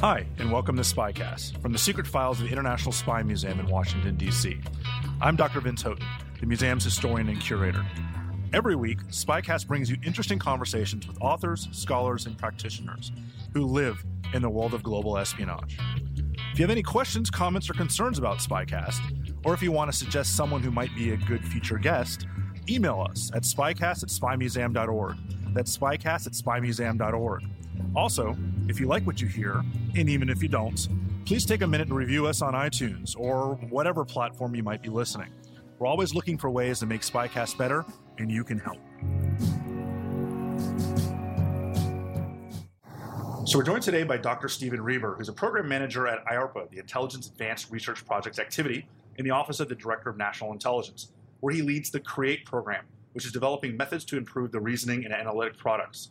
Hi, and welcome to Spycast from the secret files of the International Spy Museum in Washington, D.C. I'm Dr. Vince Houghton, the museum's historian and curator. Every week, Spycast brings you interesting conversations with authors, scholars, and practitioners who live in the world of global espionage. If you have any questions, comments, or concerns about Spycast, or if you want to suggest someone who might be a good future guest, email us at spycast at spymuseum.org. That's spycast at spymuseum.org. Also, if you like what you hear, and even if you don't, please take a minute to review us on iTunes or whatever platform you might be listening. We're always looking for ways to make Spycast better, and you can help. So we're joined today by Dr. Steven Rieber, who's a program manager at IARPA, the Intelligence Advanced Research Projects Activity, in the Office of the Director of National Intelligence, where he leads the CREATE program, which is developing methods to improve the reasoning and analytic products.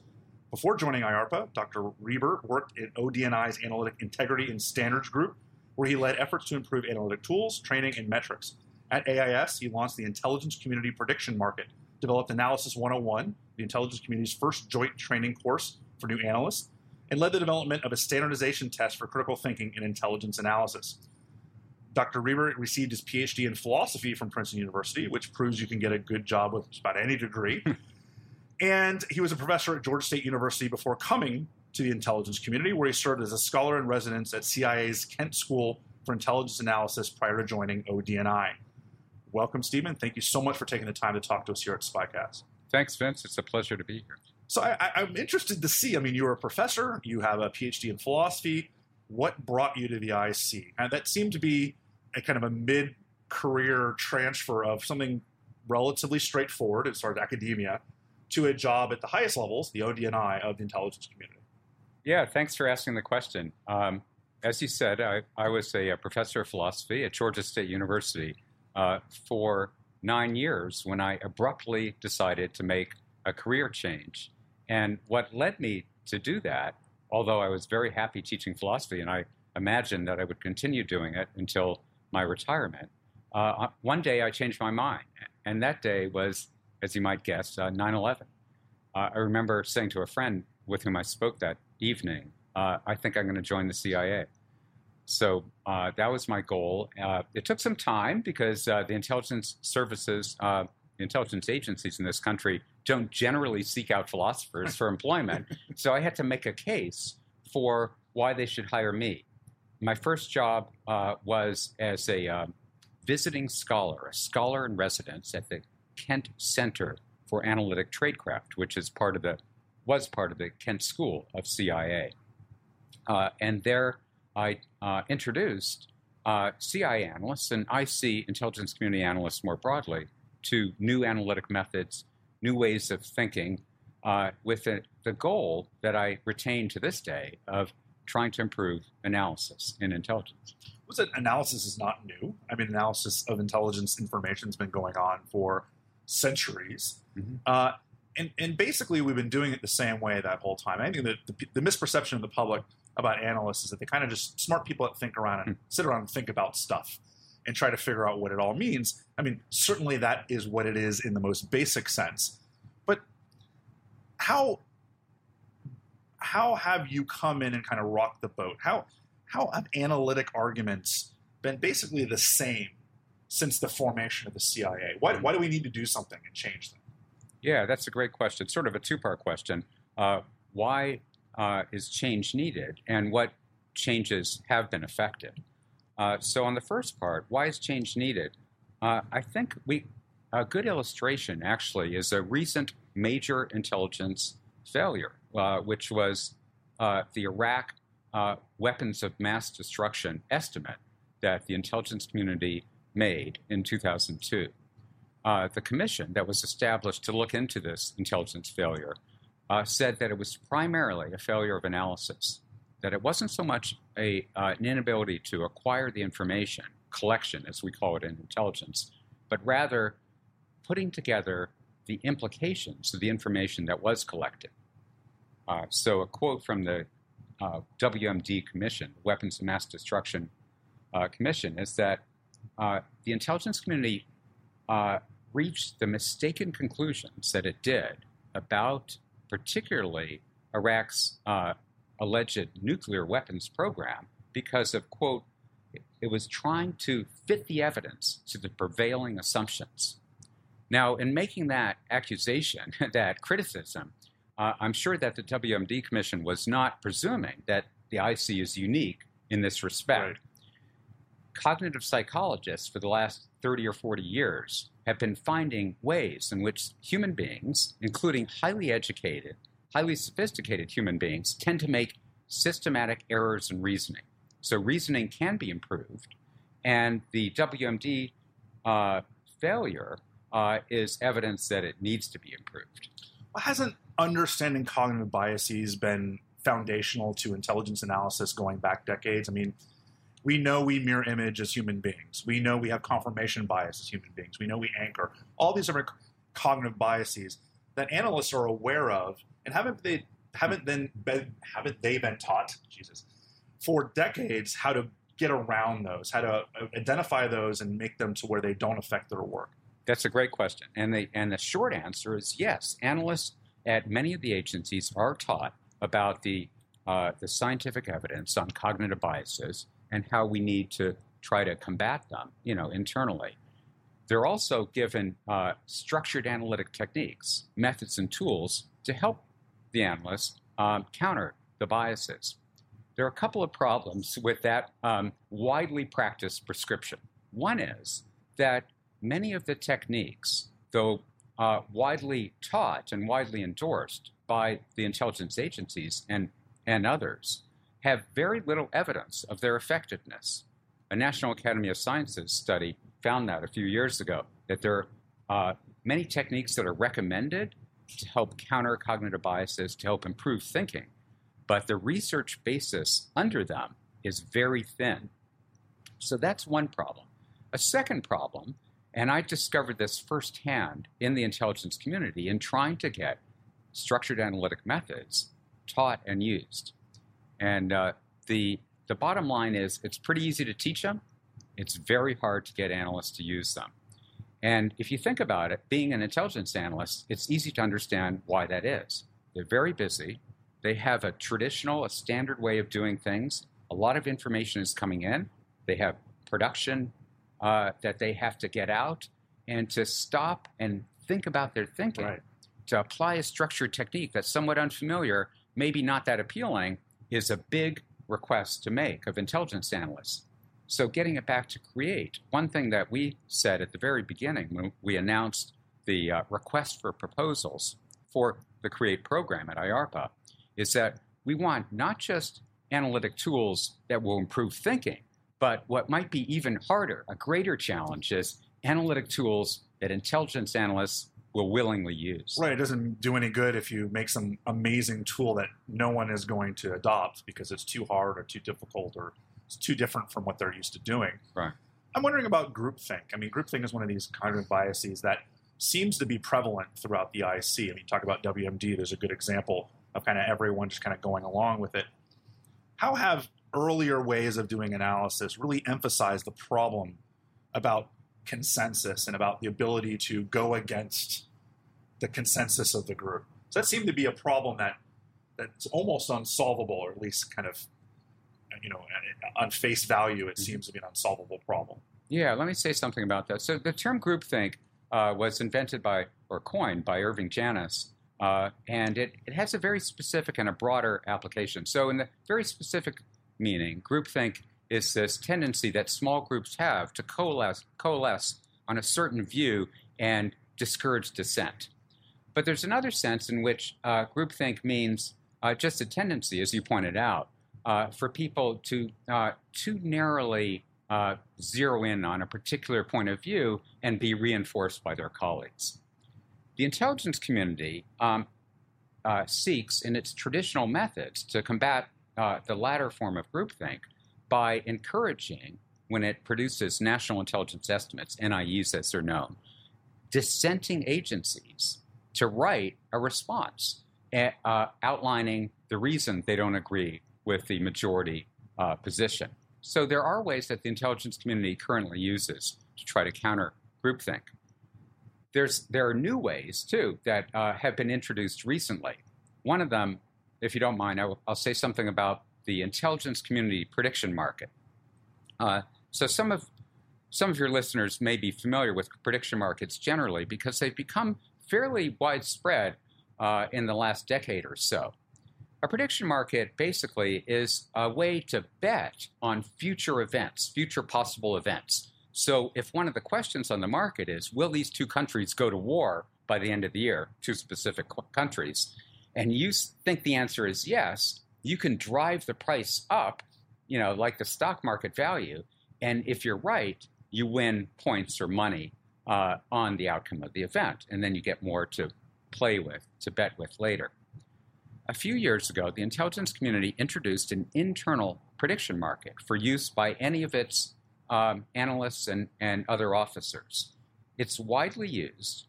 Before joining IARPA, Dr. Rieber worked at ODNI's Analytic Integrity and Standards Group, where he led efforts to improve analytic tools, training, and metrics. At AIS, he launched the Intelligence Community Prediction Market, developed Analysis 101, the intelligence community's first joint training course for new analysts, and led the development of a standardization test for critical thinking and intelligence analysis. Dr. Rieber received his PhD in philosophy from Princeton University, which proves you can get a good job with about any degree. and he was a professor at Georgia State University before coming to the intelligence community, where he served as a scholar in residence at CIA's Kent School for Intelligence Analysis prior to joining ODNI. Welcome, Steven. Thank you so much for taking the time to talk to us here at Spycast. Thanks, Vince. It's a pleasure to be here. So I, am interested to see. I mean, you're a professor. You have a PhD in philosophy. What brought you to the IC? And uh, that seemed to be a kind of a mid-career transfer of something relatively straightforward far as academia to a job at the highest levels, the ODNI of the intelligence community. Yeah, thanks for asking the question. Um, as you said, I, I was a, a, professor of philosophy at Georgia State University uh, for nine years when I abruptly decided to make a career change. And what led me to do that, although I was very happy teaching philosophy and I imagined that I would continue doing it until my retirement, uh, one day I changed my mind. And that day was as you might guess, uh, 9 11. Uh, I remember saying to a friend with whom I spoke that evening, uh, I think I'm going to join the CIA. So uh, that was my goal. Uh, it took some time because uh, the intelligence services, the intelligence agencies in this country don't generally seek out philosophers for employment. so I had to make a case for why they should hire me. My first job was as a visiting scholar, a scholar in residence at the Kent Center for Analytic Tradecraft, which is part of the was part of the Kent School of CIA. Uh, and there I uh, introduced uh, CIA analysts and IC intelligence community analysts more broadly to new analytic methods, new ways of thinking, uh, with the, the goal that I retain to this day of trying to improve analysis in intelligence. Was it analysis is not new? I mean, analysis of intelligence information has been going on for centuries. Mm-hmm. Uh, and, and basically, we've been doing it the same way that whole time. I think that the, the misperception of the public about analysts is that they kind of just smart people that think around and mm. sit around and think about stuff and try to figure out what it all means. I mean, certainly that is what it is in the most basic sense. But how how have you come in and kind of rocked the boat? How how have analytic arguments been basically the same since the formation of the CIA? Why, why do we need to do something and change them? Yeah, that's a great question. Sort of a two part question. Uh, why uh, is change needed, and what changes have been effected? Uh, so, on the first part, why is change needed? Uh, I think we a good illustration actually is a recent major intelligence failure, uh, which was uh, the Iraq weapons of mass destruction estimate that the intelligence community made in 2002. Uh, the commission that was established to look into this intelligence failure uh, said that it was primarily a failure of analysis, that it wasn't so much a, uh, an inability to acquire the information, collection as we call it in intelligence, but rather putting together the implications of the information that was collected. Uh, so, a quote from the uh, WMD Commission, Weapons of Mass Destruction uh, Commission, is that uh, the intelligence community uh, reached the mistaken conclusions that it did about particularly Iraq's uh, alleged nuclear weapons program because of, quote, it was trying to fit the evidence to the prevailing assumptions. Now, in making that accusation, that criticism, uh, I'm sure that the WMD Commission was not presuming that the IC is unique in this respect. Right. Cognitive psychologists for the last 30 or 40 years have been finding ways in which human beings, including highly educated, highly sophisticated human beings, tend to make systematic errors in reasoning. So reasoning can be improved, and the WMD uh, failure uh, is evidence that it needs to be improved. Well, hasn't understanding cognitive biases been foundational to intelligence analysis going back decades? I mean, we know we mirror image as human beings. We know we have confirmation bias as human beings. We know we anchor. All these different cognitive biases that analysts are aware of, and haven't they haven't then been, haven't they been taught Jesus for decades how to get around those, how to uh, identify those and make them to where they don't affect their work? That's a great question, and the and the short answer is yes. Analysts at many of the agencies are taught about the uh, the scientific evidence on cognitive biases and how we need to try to combat them, you know, internally. They're also given uh, structured analytic techniques, methods, and tools to help the analyst um, counter the biases. There are a couple of problems with that um, widely practiced prescription. One is that many of the techniques, though uh, widely taught and widely endorsed by the intelligence agencies and, and others, have very little evidence of their effectiveness. A National Academy of Sciences study found that a few years ago, that there are uh, many techniques that are recommended to help counter cognitive biases, to help improve thinking, but the research basis under them is very thin. So that's one problem. A second problem, and I discovered this firsthand in the intelligence community in trying to get structured analytic methods taught and used. And uh, the the bottom line is it's pretty easy to teach them. It's very hard to get analysts to use them. And if you think about it, being an intelligence analyst, it's easy to understand why that is. They're very busy. They have a traditional, a standard way of doing things. A lot of information is coming in. They have production uh, that they have to get out, and to stop and think about their thinking, right. to apply a structured technique that's somewhat unfamiliar, maybe not that appealing, is a big request to make of intelligence analysts. So, getting it back to create, one thing that we said at the very beginning when we announced the uh, request for proposals for the CREATE program at IARPA is that we want not just analytic tools that will improve thinking, but what might be even harder, a greater challenge is analytic tools that intelligence analysts will willingly use. Right. It doesn't do any good if you make some amazing tool that no one is going to adopt because it's too hard or too difficult or it's too different from what they're used to doing. Right. I'm wondering about groupthink. I mean, groupthink is one of these cognitive biases that seems to be prevalent throughout the IC. I mean, talk about WMD, there's a good example of kind of everyone just kind of going along with it. How have earlier ways of doing analysis really emphasized the problem about consensus and about the ability to go against the consensus of the group. So that seemed to be a problem that that's almost unsolvable, or at least kind of, you know, on face value, it mm-hmm. seems to be an unsolvable problem. Yeah, let me say something about that. So the term groupthink uh, was invented by or coined by Irving Janis, uh, and it, it has a very specific and a broader application. So in the very specific meaning, groupthink is this tendency that small groups have to coalesce, coalesce on a certain view and discourage dissent. But there's another sense in which uh, groupthink means uh, just a tendency, as you pointed out, uh, for people to uh, too narrowly uh, zero in on a particular point of view and be reinforced by their colleagues. The intelligence community um, uh, seeks, in its traditional methods, to combat the latter form of groupthink by encouraging, when it produces national intelligence estimates, NIEs as they're known, dissenting agencies to write a response uh, outlining the reason they don't agree with the majority uh, position. So there are ways that the intelligence community currently uses to try to counter groupthink. There's, there are new ways, too, that uh, have been introduced recently. One of them, if you don't mind, I'll say something about the intelligence community prediction market. Uh, so some of some of your listeners may be familiar with prediction markets generally because they've become fairly widespread uh, in the last decade or so. A prediction market basically is a way to bet on future events, future possible events. So, if one of the questions on the market is, will these two countries go to war by the end of the year, two specific countries, and you think the answer is yes, you can drive the price up, you know, like the stock market value. And if you're right, you win points or money uh, on the outcome of the event. And then you get more to play with, to bet with later. A few years ago, the intelligence community introduced an internal prediction market for use by any of its um, analysts and, and other officers. It's widely used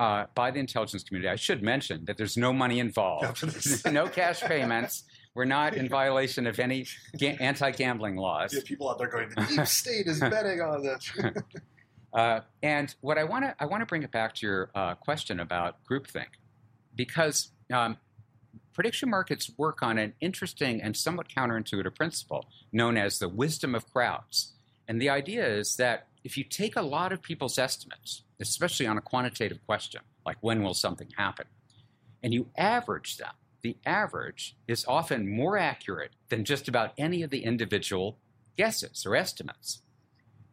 uh, by the intelligence community. I should mention that there's no money involved, no cash payments. We're not in violation of any ga- anti-gambling laws. Yeah, people out there going, the deep state is betting on this. uh, and what I want to I want to bring it back to your uh, question about groupthink, because um, prediction markets work on an interesting and somewhat counterintuitive principle known as the wisdom of crowds. And the idea is that if you take a lot of people's estimates, especially on a quantitative question, like when will something happen, and you average them, the average is often more accurate than just about any of the individual guesses or estimates.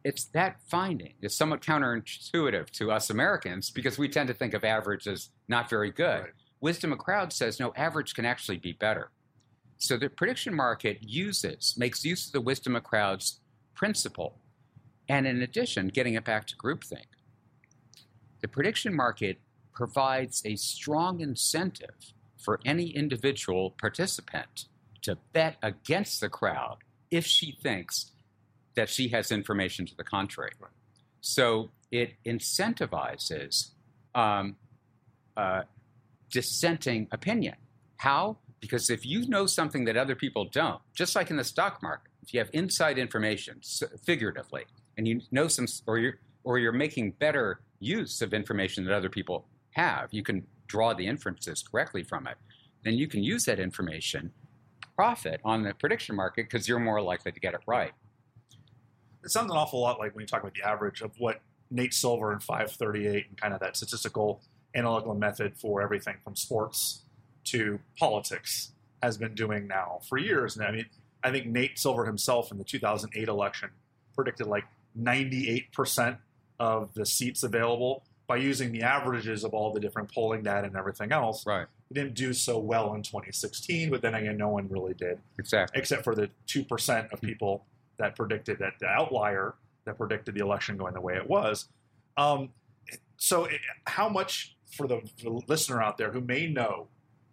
It's that finding is somewhat counterintuitive to us Americans because we tend to think of average as not very good. Right. Wisdom of crowds says no, average can actually be better. So the prediction market uses, makes use of the wisdom of crowds principle. And in addition, getting it back to groupthink, the prediction market provides a strong incentive for any individual participant to bet against the crowd if she thinks that she has information to the contrary. Right. So it incentivizes um, uh, dissenting opinion. How? Because if you know something that other people don't, just like in the stock market, if you have inside information, figuratively, and you know some, or you're, or you're making better use of information that other people have, you can draw the inferences correctly from it. Then you can use that information, profit on the prediction market because you're more likely to get it right. It sounds an awful lot like when you talk about the average of what Nate Silver and 538 and kind of that statistical analytical method for everything from sports to politics has been doing now for years. And I mean, I think Nate Silver himself in the 2008 election predicted like 98% of the seats available by using the averages of all the different polling data and everything else. Right. He didn't do so well in 2016, but then again, no one really did. Exactly. Except for the 2% of people that predicted that the outlier that predicted the election going the way it was. Um, so, it, how much for the, the listener out there who may know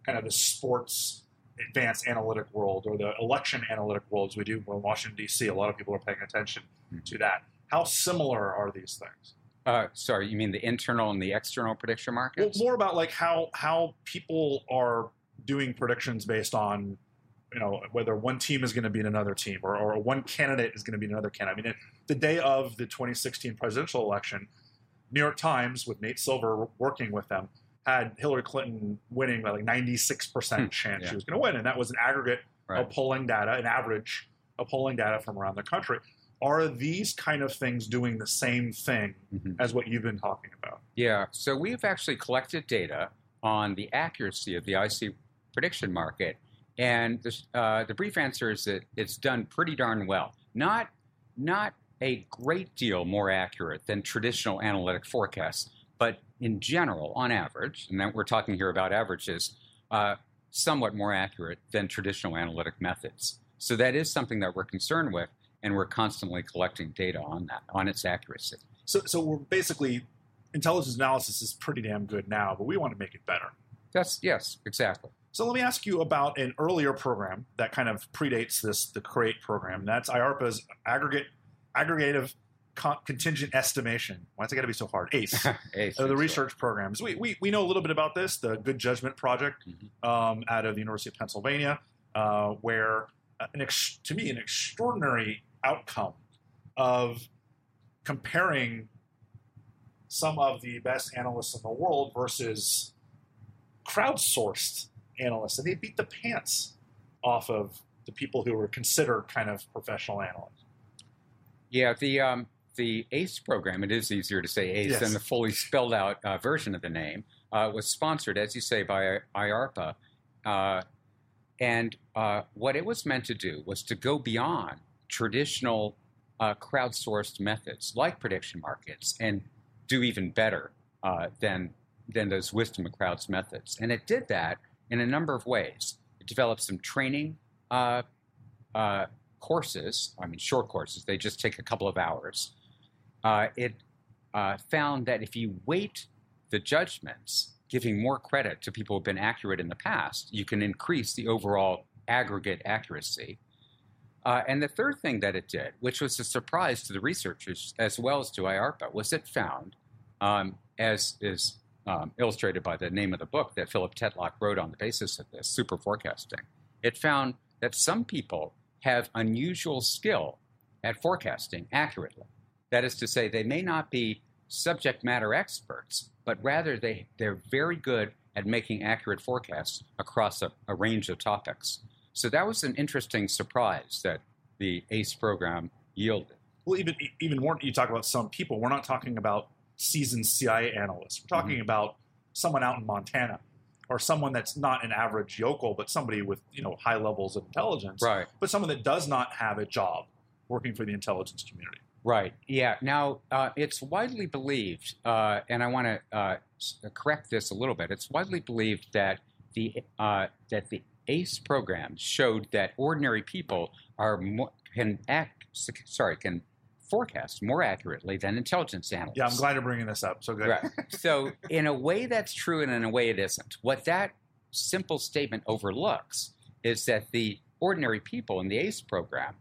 kind of the sports advanced analytic world or the election analytic worlds we do in Washington, D.C., a lot of people are paying attention mm-hmm. to that. How similar are these things? Uh, sorry, you mean the internal and the external prediction markets? Well, more about like how how people are doing predictions based on you know whether one team is going to beat another team or, or one candidate is going to beat another candidate. I mean, the day of the 2016 presidential election, New York Times with Nate Silver working with them had Hillary Clinton winning by like 96 percent hmm, chance yeah. she was going to win, and that was an aggregate right. of polling data, an average of polling data from around the country are these kind of things doing the same thing mm-hmm. as what you've been talking about? Yeah. So we've actually collected data on the accuracy of the IC prediction market, and the, uh, the brief answer is that it's done pretty darn well. Not not a great deal more accurate than traditional analytic forecasts, but in general, on average, and that we're talking here about averages, uh, somewhat more accurate than traditional analytic methods. So that is something that we're concerned with, and we're constantly collecting data on that, on its accuracy. So, so we're basically intelligence analysis is pretty damn good now, but we want to make it better. That's yes, exactly. So let me ask you about an earlier program that kind of predates this, the CREATE program. That's IARPA's aggregate aggregative con- contingent estimation. Why's it got to be so hard? ACE. ACE, uh, the research programs. We, we, we know a little bit about this, the Good Judgment Project Mhm. um, out of the University of Pennsylvania, uh, where uh, an ex- to me an extraordinary outcome of comparing some of the best analysts in the world versus crowdsourced analysts, and they beat the pants off of the people who were considered kind of professional analysts. Yeah, the um, the ACE program, it is easier to say ACE Yes. than the fully spelled out uh, version of the name, uh, was sponsored, as you say, by IARPA. Uh, and uh, what it was meant to do was to go beyond traditional uh, crowdsourced methods like prediction markets and do even better uh, than, than those wisdom of crowds methods. And it did that in a number of ways. It developed some training uh, uh, courses, I mean, short courses, they just take a couple of hours. Uh, it uh, found that if you weight the judgments, giving more credit to people who've been accurate in the past, you can increase the overall aggregate accuracy. Uh, and the third thing that it did, which was a surprise to the researchers as well as to IARPA, was it found, um, as is um, illustrated by the name of the book that Philip Tetlock wrote on the basis of this, super forecasting, it found that some people have unusual skill at forecasting accurately. That is to say, they may not be subject matter experts, but rather they, they're very good at making accurate forecasts across a, a range of topics. So that was an interesting surprise that the ACE program yielded. Well, even even more, you talk about some people. We're not talking about seasoned CIA analysts. We're talking about someone out in Montana, or someone that's not an average yokel, but somebody with you know high levels of intelligence, Right. but someone that does not have a job working for the intelligence community. Right. Yeah. Now, uh, it's widely believed, uh, and I want to uh, correct this a little bit. It's widely believed that the uh, that the ACE program showed that ordinary people are more, can act sorry can forecast more accurately than intelligence analysts. Yeah, I'm glad you're bringing this up. So good. Right. So, in a way, that's true, and in a way, it isn't. What that simple statement overlooks is that the ordinary people in the ACE program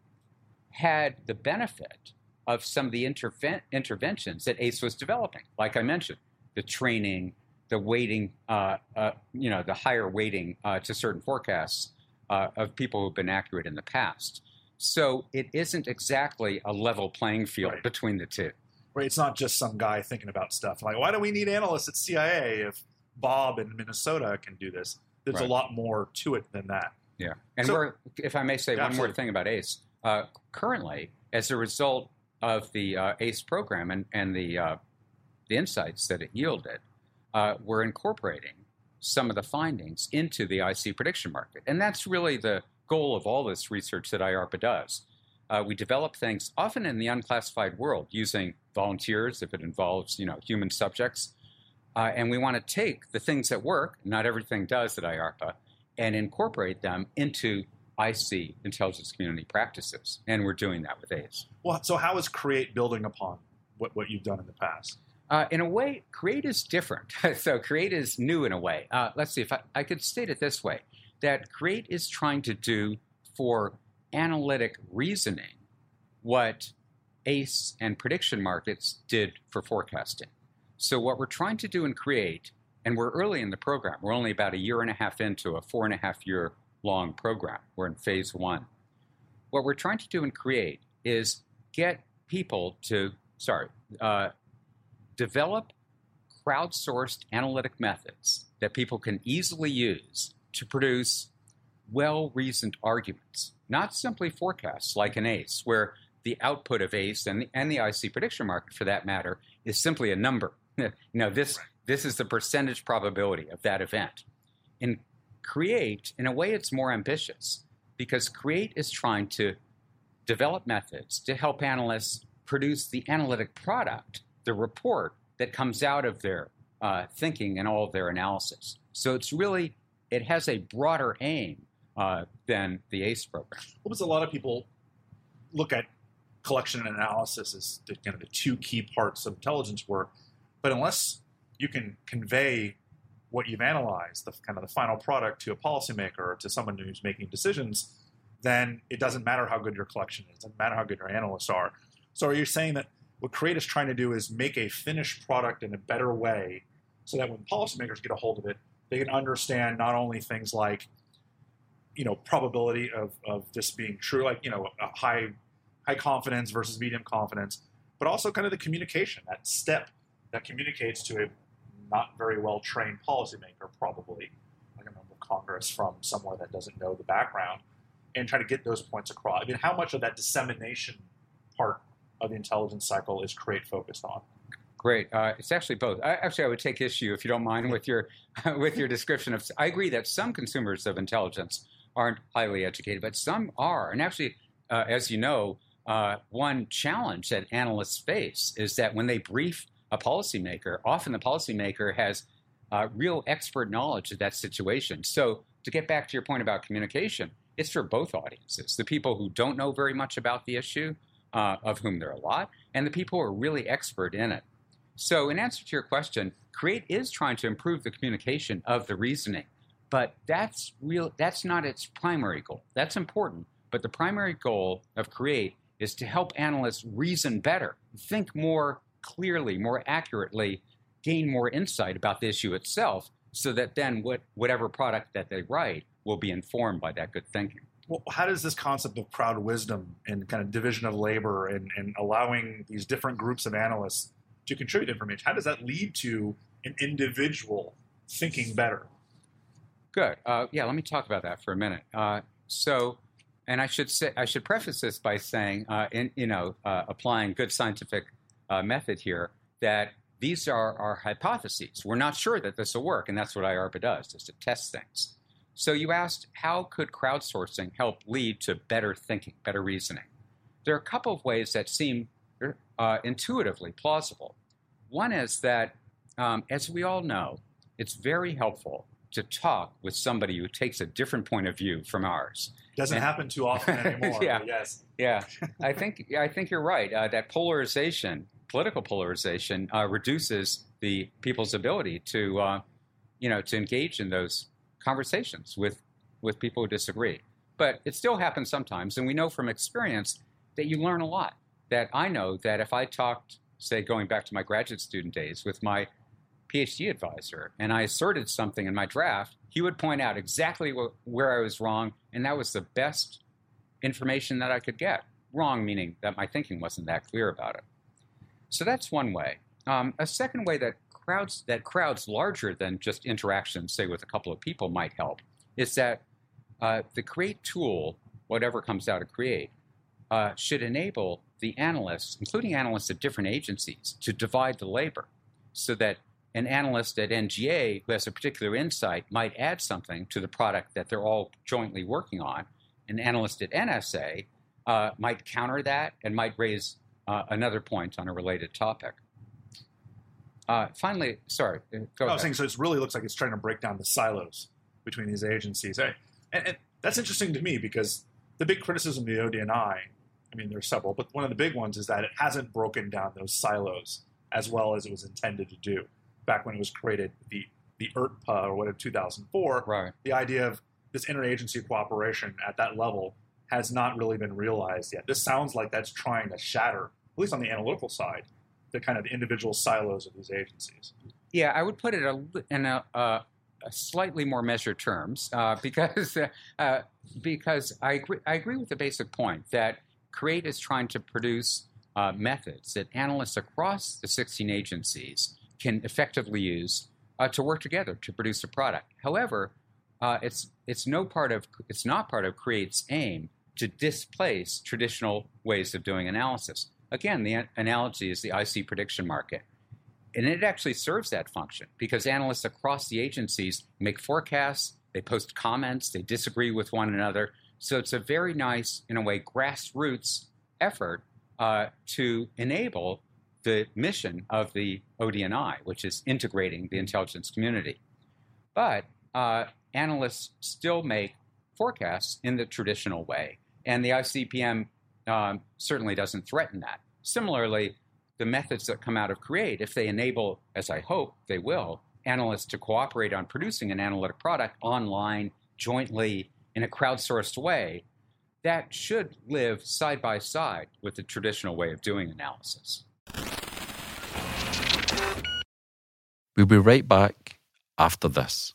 had the benefit of some of the interven- interventions that ACE was developing. Like I mentioned, the training, the weighting, uh, uh, you know, the higher weighting uh, to certain forecasts uh, of people who've been accurate in the past. So it isn't exactly a level playing field Right. between the two. Right. It's not just some guy thinking about stuff like, why do we need analysts at CIA if Bob in Minnesota can do this? There's a lot more to it than that. Yeah, and So- we're, if I may say one more thing about ACE. Uh, currently, as a result of the uh, ACE program and, and the uh, the insights that it yielded, uh, we're incorporating some of the findings into the IC prediction market, and that's really the goal of all this research that IARPA does. Uh, we develop things often in the unclassified world using volunteers if it involves you know human subjects, uh, and we want to take the things that work. Not everything does at IARPA and incorporate them into IC intelligence community practices. And we're doing that with ACE. Well, so how is Create building upon what, what you've done in the past? Uh, in a way, Create is different. so Create is new in a way. Uh, let's see if I, I could state it this way that Create is trying to do for analytic reasoning what ACE and prediction markets did for forecasting. So, what we're trying to do in Create, and we're early in the program, we're only about a year and a half into a four and a half year long program. We're in phase one. What we're trying to do in Create is get people to, sorry, uh, develop crowdsourced analytic methods that people can easily use to produce well reasoned arguments, not simply forecasts like an ACE, where the output of ACE and the, and the IC prediction market, for that matter, is simply a number. you know, this, this is the percentage probability of that event. In Create, in a way, it's more ambitious because Create is trying to develop methods to help analysts produce the analytic product, the report that comes out of their uh, thinking and all of their analysis. So it's really, it has a broader aim uh, than the ACE program. Well, because a lot of people look at collection and analysis as the, kind of the two key parts of intelligence work, but unless you can convey what you've analyzed, the kind of the final product to a policymaker or to someone who's making decisions, then it doesn't matter how good your collection is. It doesn't matter how good your analysts are. So are you saying that what Create is trying to do is make a finished product in a better way so that when policymakers get a hold of it, they can understand not only things like, you know, probability of, of this being true, like, you know, a high high confidence versus medium confidence, but also kind of the communication, that step that communicates to a not very well trained policymaker, probably, like a member of Congress from somewhere that doesn't know the background, and try to get those points across. I mean, how much of that dissemination part of the intelligence cycle is Create focused on? Great. Uh, it's actually both. I, actually, I would take issue, if you don't mind, with your with your description of. I agree that some consumers of intelligence aren't highly educated, but some are. And actually, uh, as you know, uh, one challenge that analysts face is that when they brief a policymaker, often the policymaker has uh, real expert knowledge of that situation. So, to get back to your point about communication, it's for both audiences the people who don't know very much about the issue, uh, of whom there are a lot, and the people who are really expert in it. So, in answer to your question, Create is trying to improve the communication of the reasoning, but that's real. That's not its primary goal. That's important, but the primary goal of Create is to help analysts reason better, think more clearly, more accurately, gain more insight about the issue itself, so that then what, whatever product that they write will be informed by that good thinking. Well, how does this concept of crowd wisdom and kind of division of labor and, and allowing these different groups of analysts to contribute information, how does that lead to an individual thinking better? Good. Uh, yeah, let me talk about that for a minute. Uh, so, and I should say, I should preface this by saying, uh, in, you know, uh, applying good scientific uh, method here, that these are our hypotheses. We're not sure that this will work, and that's what IARPA does, is to test things. So you asked, how could crowdsourcing help lead to better thinking, better reasoning? There are a couple of ways that seem uh, intuitively plausible. One is that, um, as we all know, it's very helpful to talk with somebody who takes a different point of view from ours. Doesn't And- happen too often anymore. Yeah. yes. Yeah, I think I think you're right. Uh, that polarization, political polarization, uh, reduces the people's ability to, uh, you know, to engage in those conversations with with people who disagree. But it still happens sometimes, and we know from experience that you learn a lot. That I know that if I talked, say, going back to my graduate student days with my PhD advisor, and I asserted something in my draft, he would point out exactly wh- where I was wrong, and that was the best information that I could get. Wrong meaning that my thinking wasn't that clear about it. So that's one way. Um, a second way that crowds that crowds larger than just interactions, say with a couple of people, might help is that uh, the Create tool, whatever comes out of Create, uh, should enable the analysts, including analysts at different agencies, to divide the labor, so that an analyst at NGA who has a particular insight might add something to the product that they're all jointly working on. An analyst at NSA uh, might counter that and might raise uh, another point on a related topic. Uh, finally, sorry, uh, go I was saying, so it really looks like it's trying to break down the silos between these agencies. Hey, And, and that's interesting to me because the big criticism of the ODNI, I mean, there's several, but one of the big ones is that it hasn't broken down those silos as well as it was intended to do back when it was created, the, the IRTPA or what in 2004. right. The idea of this interagency cooperation at that level has not really been realized yet. This sounds like that's trying to shatter, at least on the analytical side, the kind of individual silos of these agencies. Yeah, I would put it in a, a slightly more measured terms uh, because uh, because I agree, I agree with the basic point that Create is trying to produce uh, methods that analysts across the 16 agencies can effectively use uh, to work together to produce a product. However, uh, it's it's no part of it's not part of Create's aim to displace traditional ways of doing analysis. Again, the analogy is the IC prediction market. And it actually serves that function because analysts across the agencies make forecasts, they post comments, they disagree with one another. So it's a very nice, in a way, grassroots effort uh, to enable the mission of the ODNI, which is integrating the intelligence community. But uh, analysts still make forecasts in the traditional way, and the ICPM um, certainly doesn't threaten that. Similarly, the methods that come out of Create, if they enable, as I hope they will, analysts to cooperate on producing an analytic product online, jointly, in a crowdsourced way, that should live side by side with the traditional way of doing analysis. We'll be right back after this.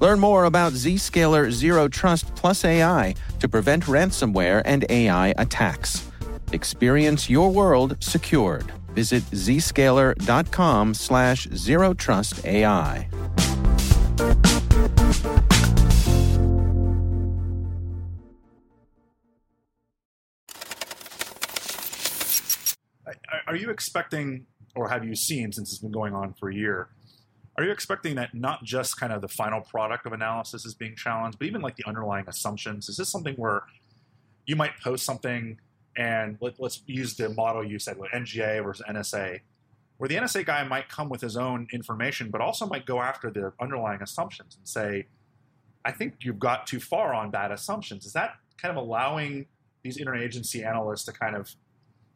Learn more about Zscaler Zero Trust Plus AI to prevent ransomware and AI attacks. Experience your world secured. Visit zscaler.com slash zero trust AI. Are you expecting, or have you seen, since it's been going on for a year, are you expecting that not just kind of the final product of analysis is being challenged, but even like the underlying assumptions? Is this something where you might post something and let, us use the model you said with NGA versus NSA, where the NSA guy might come with his own information, but also might go after the underlying assumptions and say, I think you've got too far on bad assumptions. Is that kind of allowing these interagency analysts to kind of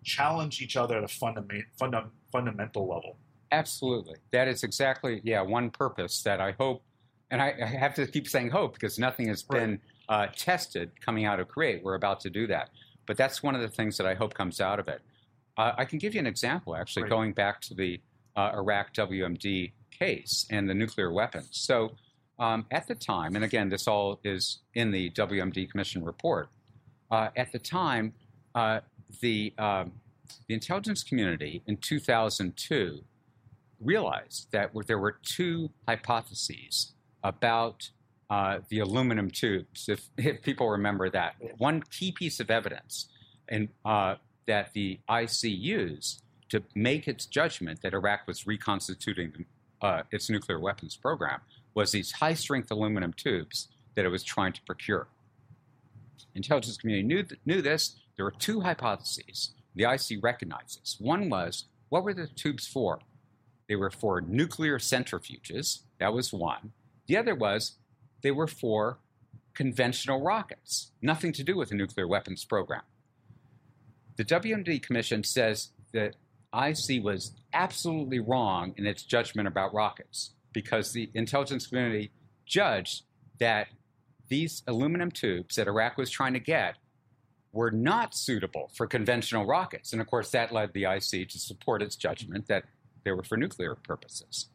challenge each other at a fundament, funda- fundamental level? Absolutely. That is exactly, yeah, one purpose that I hope, and I, I have to keep saying hope because nothing has right. been uh, tested coming out of Create. We're about to do that. But that's one of the things that I hope comes out of it. Uh, I can give you an example, actually, right. going back to the uh, Iraq WMD case and the nuclear weapons. So um, at the time, and again, this all is in the WMD Commission report, uh, at the time, uh, the, um, the intelligence community in 2002 realized that there were two hypotheses about uh, the aluminum tubes, if, if, people remember that. One key piece of evidence and, uh, that the IC used to make its judgment that Iraq was reconstituting uh, its nuclear weapons program was these high strength aluminum tubes that it was trying to procure. Intelligence community knew, th- knew this. There were two hypotheses. The IC recognized this. One was what were the tubes for? They were for nuclear centrifuges. That was one. The other was they were for conventional rockets, nothing to do with the nuclear weapons program. The WMD Commission says that IC was absolutely wrong in its judgment about rockets because the intelligence community judged that these aluminum tubes that Iraq was trying to get were not suitable for conventional rockets. And of course, that led the IC to support its judgment that they were for nuclear purposes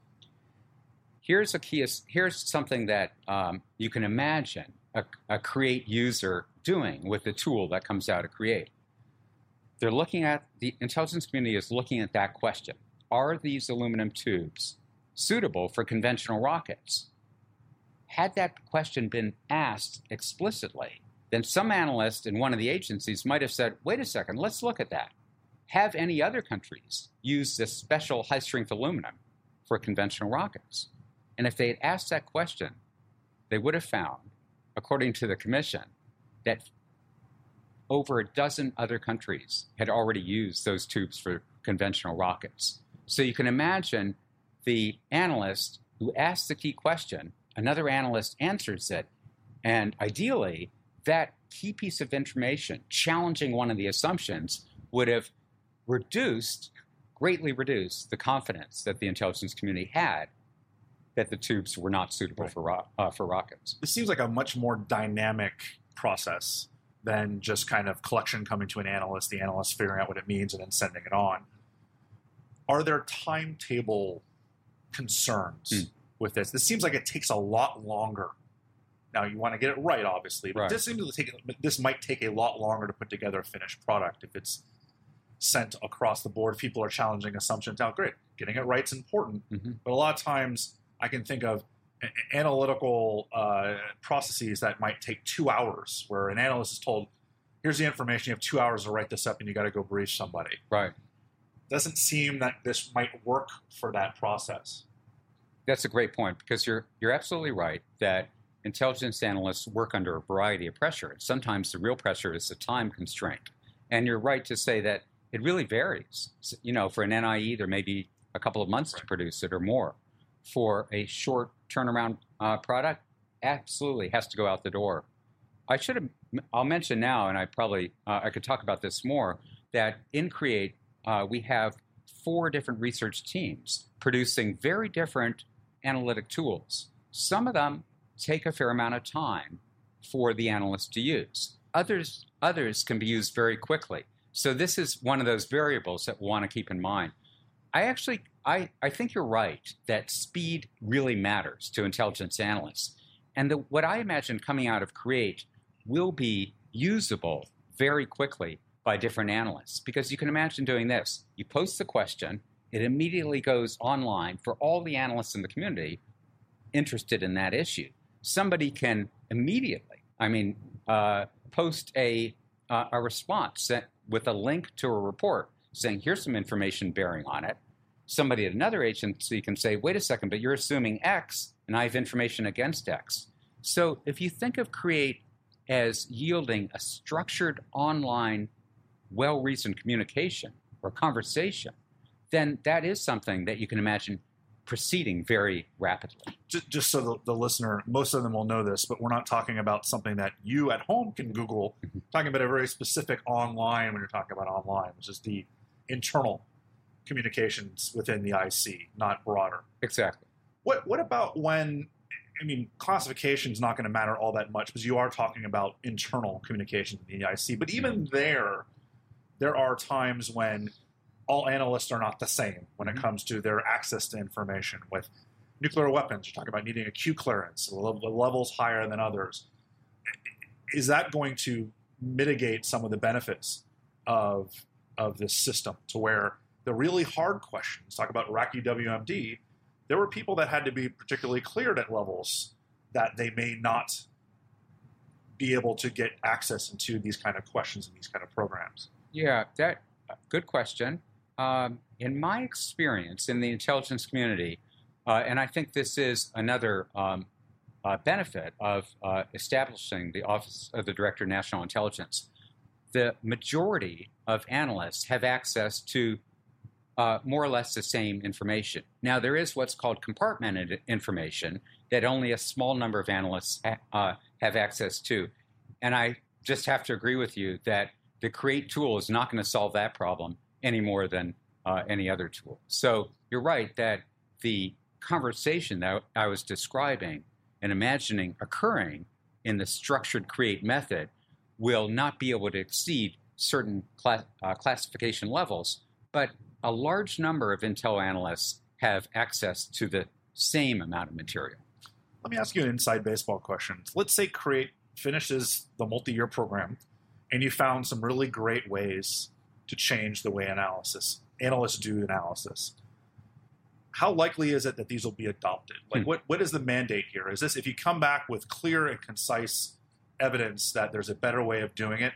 here's a key. Here's something that um, you can imagine a, a create user doing with the tool that comes out of create. They're looking at the intelligence community is looking at that question: Are these aluminum tubes suitable for conventional rockets? Had that question been asked explicitly, then some analyst in one of the agencies might have said, wait a second, let's look at that. Have any other countries used this special high strength aluminum for conventional rockets? And if they had asked that question, they would have found, according to the commission, that over a dozen other countries had already used those tubes for conventional rockets. So you can imagine the analyst who asked the key question, another analyst answers it, and ideally, that key piece of information challenging one of the assumptions would have reduced, greatly reduced, the confidence that the intelligence community had that the tubes were not suitable right. for ro- uh, for rockets. This seems like a much more dynamic process than just kind of collection coming to an analyst, the analyst figuring out what it means, and then sending it on. Are there timetable concerns mm. with this? This seems like it takes a lot longer Now you want to get it right, obviously, but Right. this seems to take this might take a lot longer to put together a finished product if it's sent across the board. People are challenging assumptions. Now, great, getting it right's important, Mhm. but a lot of times I can think of analytical uh, processes that might take two hours, where an analyst is told, "Here's the information. You have two hours to write this up, and you got to go brief somebody." Right. Doesn't seem that this might work for that process. That's a great point because you're you're absolutely right that intelligence analysts work under a variety of pressure. Sometimes the real pressure is the time constraint, and you're right to say that it really varies. S- You know, for an NIE, there may be a couple of months to produce it or more. For a short turnaround uh, product, absolutely has to go out the door. I should have. I'll mention now, and I probably uh, I could talk about this more. That in Create uh, we have four different research teams producing very different analytic tools. Some of them take a fair amount of time for the analyst to use. Others others can be used very quickly. So this is one of those variables that we want to keep in mind. I actually I, I think you're right that speed really matters to intelligence analysts. And the, what I imagine coming out of Create will be usable very quickly by different analysts. Because you can imagine doing this. You post the question, it immediately goes online for all the analysts in the community interested in that issue. Somebody can immediately, I mean, uh, post a, uh, a response with a link to a report saying, here's some information bearing on it. Somebody at another agency can say, wait a second, but you're assuming X, and I have information against X. So if you think of Create as yielding a structured online, well reasoned communication or conversation, then that is something that you can imagine proceeding very rapidly. just, just so the, the listener, most of them will know this, but we're not talking about something that you at home can Google. Mhm. talking about a very specific online when you're talking about online, which is the internal communications within the IC, not broader. Exactly. What what about when? I mean, classification is not going to matter all that much because you are talking about internal communications in the IC. But even there, there are times when all analysts are not the same when it Mhm. comes to their access to information. With nuclear weapons, you're talking about needing a Q clearance, the levels higher than others. Is that going to mitigate some of the benefits of of this system to where the really hard questions, talk about Iraqi WMD, there were people that had to be particularly cleared at levels that they may not be able to get access into these kind of questions and these kind of programs. Yeah, that good question. Um, in my experience in the intelligence community, uh, and I think this is another um, uh, benefit of uh, establishing the Office of the Director of National Intelligence, the majority of analysts have access to uh, more or less the same information. Now, there is what's called compartmented information that only a small number of analysts ha- uh, have access to. And I just have to agree with you that the Create tool is not going to solve that problem any more than uh, any other tool. So you're right that the conversation that I was describing and imagining occurring in the structured Create method will not be able to exceed certain uh, classification levels, but a large number of Intel analysts have access to the same amount of material. Let me ask you an inside baseball question. Let's say Create finishes the multi-year program, and you found some really great ways to change the way analysis analysts do analysis. How likely is it that these will be adopted? Like, Hmm. what what is the mandate here? Is this if you come back with clear and concise evidence that there's a better way of doing it?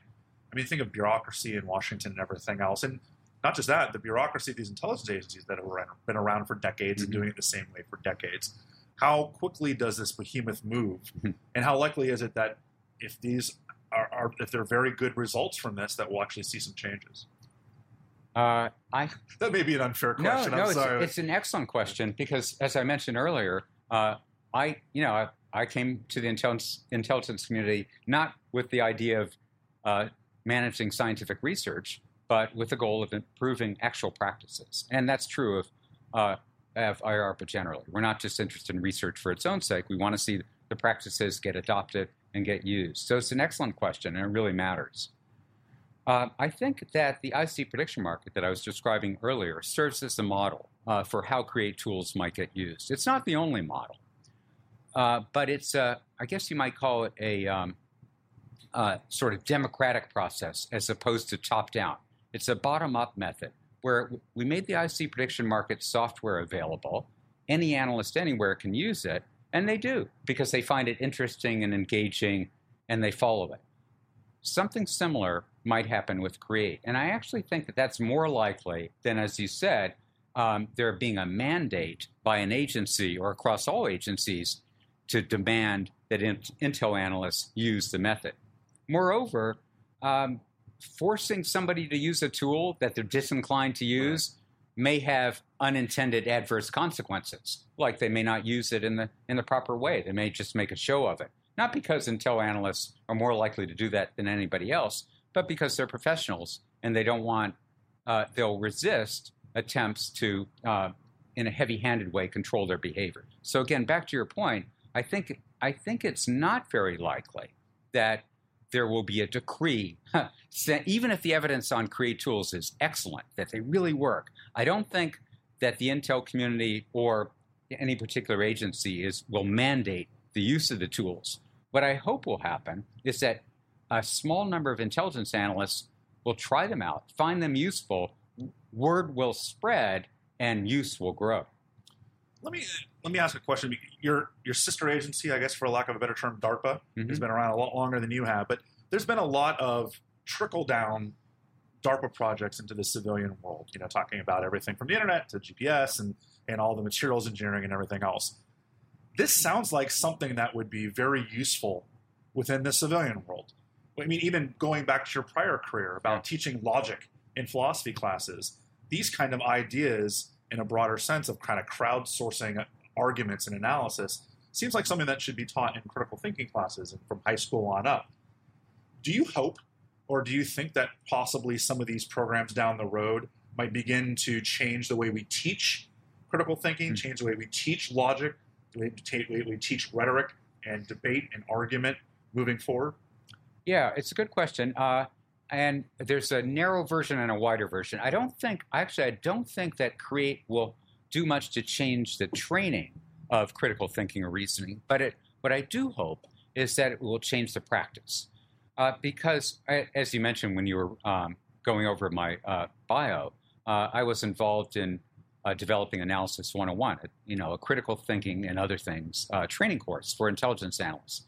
I mean, think of bureaucracy in Washington and everything else, and not just that, the bureaucracy of these intelligence agencies that have been around for decades and Mhm. doing it the same way for decades. How quickly does this behemoth move, Mhm. and how likely is it that if these are, are if there are very good results from this, that we'll actually see some changes? Uh, I That may be an unfair question. No, no, I'm it's, sorry. it's an excellent question because, as I mentioned earlier, uh, I, you know, I, I came to the intelligence, intelligence community not with the idea of uh, managing scientific research, but with the goal of improving actual practices, and that's true of uh, of IARPA generally. We're not just interested in research for its own sake. We want to see the practices get adopted and get used. So it's an excellent question, and it really matters. Uh, I think that the IC prediction market that I was describing earlier serves as a model uh, for how create tools might get used. It's not the only model. uh, but it's a, I guess you might call it a um, uh, sort of democratic process as opposed to top down. It's a bottom up method where we made the IC prediction market software available. Any analyst anywhere can use it, and they do because they find it interesting and engaging and they follow it. Something similar might happen with Create. And I actually think that that's more likely than, as you said, um, there being a mandate by an agency or across all agencies to demand that in- Intel analysts use the method. Moreover, um, forcing somebody to use a tool that they're disinclined to use right. may have unintended adverse consequences. Like they may not use it in the in the proper way. They may just make a show of it. Not because Intel analysts are more likely to do that than anybody else, but because they're professionals and they don't want uh, they'll resist attempts to uh, in a heavy-handed way control their behavior. So again, back to your point, I think I think it's not very likely that there will be a decree, even if the evidence on Create tools is excellent, that they really work. I don't think that the Intel community or any particular agency is will mandate the use of the tools. What I hope will happen is that a small number of intelligence analysts will try them out, find them useful, word will spread, and use will grow. Let me let me ask a question. Your your sister agency, I guess, for lack of a better term, DARPA, mm-hmm. has been around a lot longer than you have. But there's been a lot of trickle down DARPA projects into the civilian world. You know, talking about everything from the internet to GPS and and all the materials engineering and everything else. This sounds like something that would be very useful within the civilian world. I mean, even going back to your prior career about yeah. teaching logic in philosophy classes, these kind of ideas in a broader sense of kind of crowdsourcing arguments and analysis seems like something that should be taught in critical thinking classes and from high school on up. Do you hope or do you think that possibly some of these programs down the road might begin to change the way we teach critical thinking, mm-hmm. change the way we teach logic, the way we teach rhetoric and debate and argument moving forward? Yeah, it's a good question. Uh, and there's a narrow version and a wider version. I don't think, actually, I don't think that Create will do much to change the training of critical thinking or reasoning. But it, what I do hope is that it will change the practice. Uh, because, as you mentioned when you were um, going over my uh, bio, uh, I was involved in uh, developing Analysis 101, you know, a critical thinking and other things uh, training course for intelligence analysts.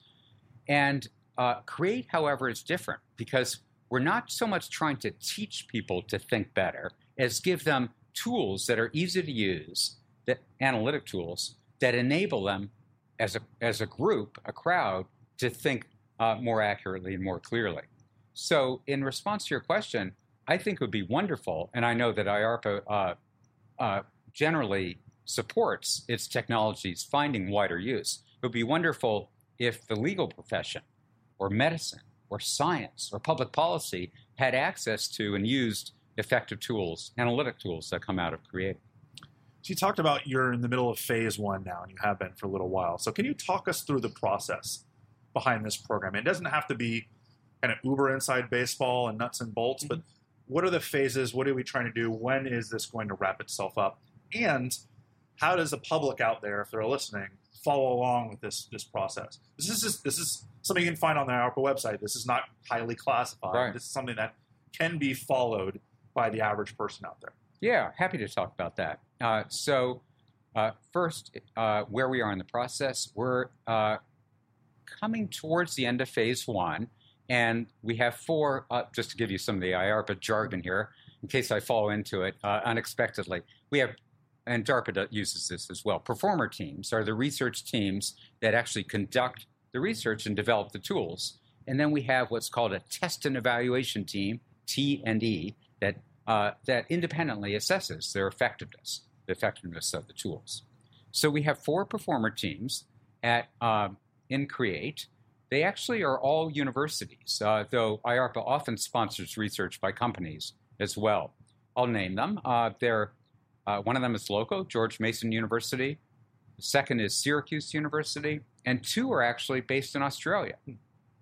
And uh, Create, however, is different because we're not so much trying to teach people to think better as give them tools that are easy to use, that analytic tools that enable them as a, as a group, a crowd, to think uh, more accurately and more clearly. So, in response to your question, I think it would be wonderful, and I know that IARPA uh, uh, generally supports its technologies finding wider use. It would be wonderful if the legal profession, or medicine, or science or public policy had access to and used effective tools, analytic tools that come out of Create. So you talked about you're in the middle of phase one now, and you have been for a little while. So can you talk us through the process behind this program? It doesn't have to be kind of uber inside baseball and nuts and bolts, mm-hmm. but what are the phases? What are we trying to do? When is this going to wrap itself up? And how does the public out there, if they're listening, follow along with this this process? This is this is something you can find on the IARPA website. This is not highly classified. Right. This is something that can be followed by the average person out there. Yeah, happy to talk about that. Uh, so, uh, first, uh, where we are in the process, we're uh, coming towards the end of phase one, and we have four, uh, just to give you some of the IARPA jargon here, in case I fall into it uh, unexpectedly. We have and DARPA uses this as well. Performer teams are the research teams that actually conduct the research and develop the tools. And then we have what's called a test and evaluation team, T and E, that uh, that independently assesses their effectiveness, the effectiveness of the tools. So we have four performer teams at uh, in Create. They actually are all universities, uh, though IARPA often sponsors research by companies as well. I'll name them. Uh, they're uh, one of them is local, George Mason University. The second is Syracuse University and two are actually based in Australia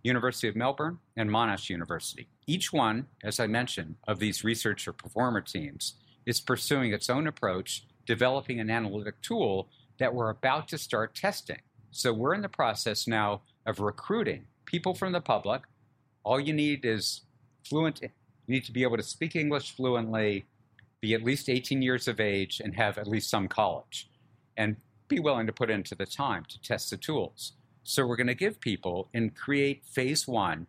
University of Melbourne and Monash University. Each one, as I mentioned, of these research or performer teams is pursuing its own approach, developing an analytic tool that we're about to start testing So we're in the process now of recruiting people from the public. All you need is fluent, you need to be able to speak English fluently, be at least 18 years of age, and have at least some college, and be willing to put into the time to test the tools. So we're going to give people and create phase one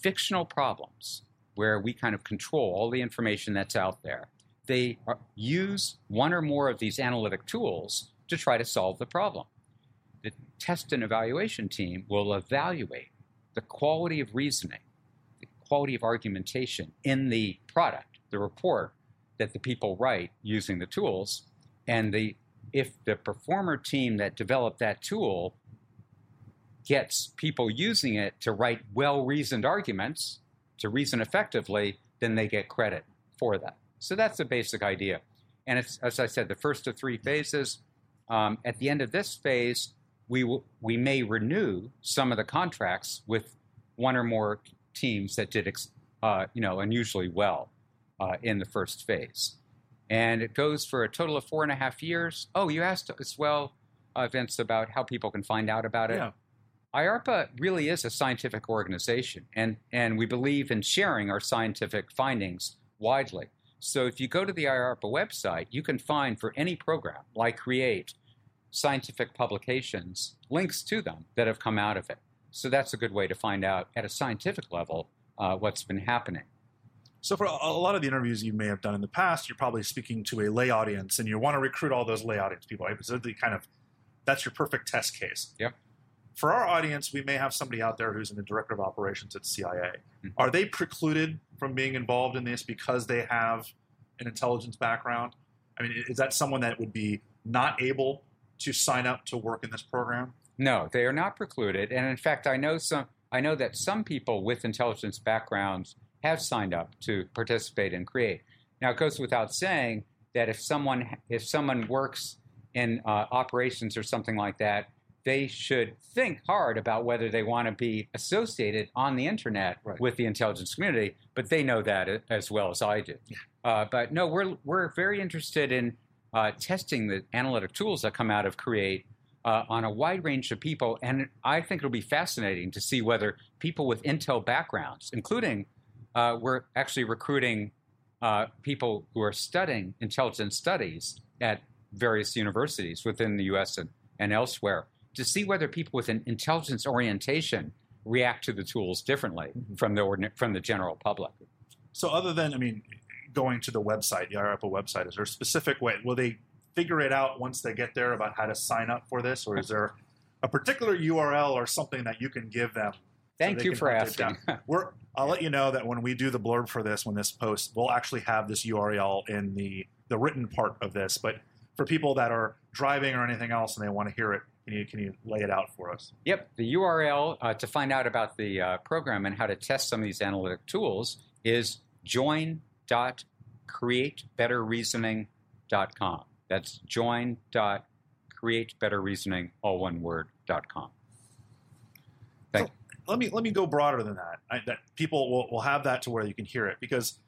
fictional problems where we kind of control all the information that's out there. They are, use one or more of these analytic tools to try to solve the problem. The test and evaluation team will evaluate the quality of reasoning, the quality of argumentation in the product, the report that the people write using the tools, and the if the performer team that developed that tool gets people using it to write well reasoned arguments, to reason effectively, then they get credit for that. So that's the basic idea. And it's, as I said, the first of three phases. Um, at the end of this phase, we, we may renew some of the contracts with one or more teams that did uh, you know, unusually well uh, in the first phase. And it goes for a total of four and a half years. Oh, you asked as well, uh, Vince, about how people can find out about it. Yeah. IARPA really is a scientific organization, and, and we believe in sharing our scientific findings widely. So if you go to the IARPA website, you can find for any program like CREATE, scientific publications, links to them that have come out of it. So that's a good way to find out at a scientific level uh, what's been happening. So for a lot of the interviews you may have done in the past, you're probably speaking to a lay audience, and you want to recruit all those lay audience people, right? So the kind of that's your perfect test case. Yep. For our audience, we may have somebody out there who's in the director of operations at CIA. Mhm. Are they precluded from being involved in this because they have an intelligence background? I mean, is that someone that would be not able to sign up to work in this program? No, they are not precluded. And in fact, I know some. I know that some people with intelligence backgrounds have signed up to participate and create. Now, it goes without saying that if someone if someone works in uh, operations or something like that, they should think hard about whether they want to be associated on the internet Right. with the intelligence community. But they know that as well as I do. Uh, but no, we're we're very interested in uh, testing the analytic tools that come out of Create uh, on a wide range of people, and I think it'll be fascinating to see whether people with Intel backgrounds, including uh, we're actually recruiting uh, people who are studying intelligence studies at various universities within the U.S. and, and elsewhere, to see whether people with an intelligence orientation react to the tools differently from the from the general public. So, other than, I mean, going to the website, the IARPA website, is there a specific way? Will they figure it out once they get there about how to sign up for this, or is there a particular URL or something that you can give them? So Thank they you for asking. We're, I'll let you know that when we do the blurb for this, when this post, we'll actually have this URL in the the written part of this. But for people that are driving or anything else and they want to hear it, can you can you lay it out for us? Yep, the URL uh, to find out about the uh, program and how to test some of these analytic tools is join.createbetterreasoning.com. That's join.createbetterreasoning, all one word, dot com. Let me let me go broader than that. I, that people will, will have that to where you can hear it because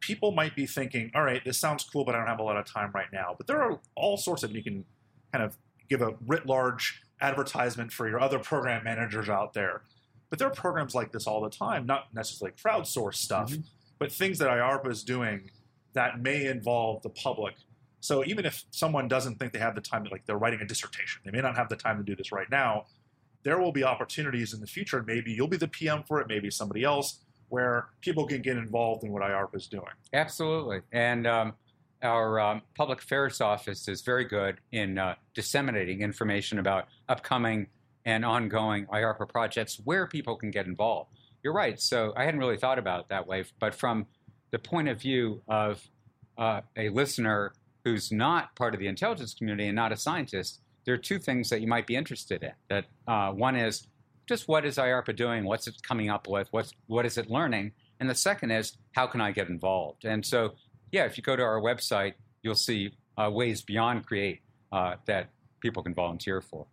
people might be thinking, all right, this sounds cool, but I don't have a lot of time right now. But there are all sorts of you can kind of give a writ large advertisement for your other program managers out there. But there are programs like this all the time, not necessarily crowdsourced stuff, Mhm. but things that IARPA is doing that may involve the public. So even if someone doesn't think they have the time, like they're writing a dissertation, they may not have the time to do this right now. There will be opportunities in the future. Maybe you'll be the PM for it, maybe somebody else, where people can get involved in what IARPA is doing. Absolutely. And um, our um, public affairs office is very good in uh, disseminating information about upcoming and ongoing IARPA projects where people can get involved. You're right. So I hadn't really thought about it that way. But from the point of view of uh, a listener who's not part of the intelligence community and not a scientist, there are two things that you might be interested in. That uh, one is just what is IARPA doing? What's it coming up with? What's what is it learning? And the second is how can I get involved? And so, yeah, if you go to our website, you'll see uh, ways beyond Create uh, that people can volunteer for.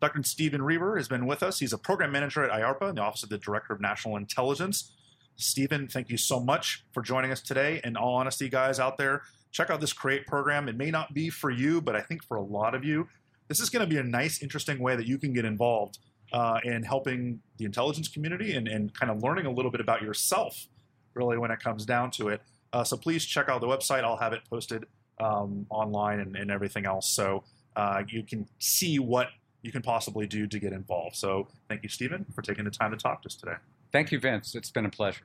Dr. Steven Rieber has been with us. He's a program manager at IARPA in the Office of the Director of National Intelligence. Steven, thank you so much for joining us today. In all honesty, guys out there, check out this Create program. It may not be for you, but I think for a lot of you, this is going to be a nice, interesting way that you can get involved uh, in helping the intelligence community and, and kind of learning a little bit about yourself, really, when it comes down to it. Uh, so please check out the website. I'll have it posted um, online and, and, everything else. So uh, you can see what you can possibly do to get involved. So thank you, Steven, for taking the time to talk to us today. Thank you, Vince. It's been a pleasure.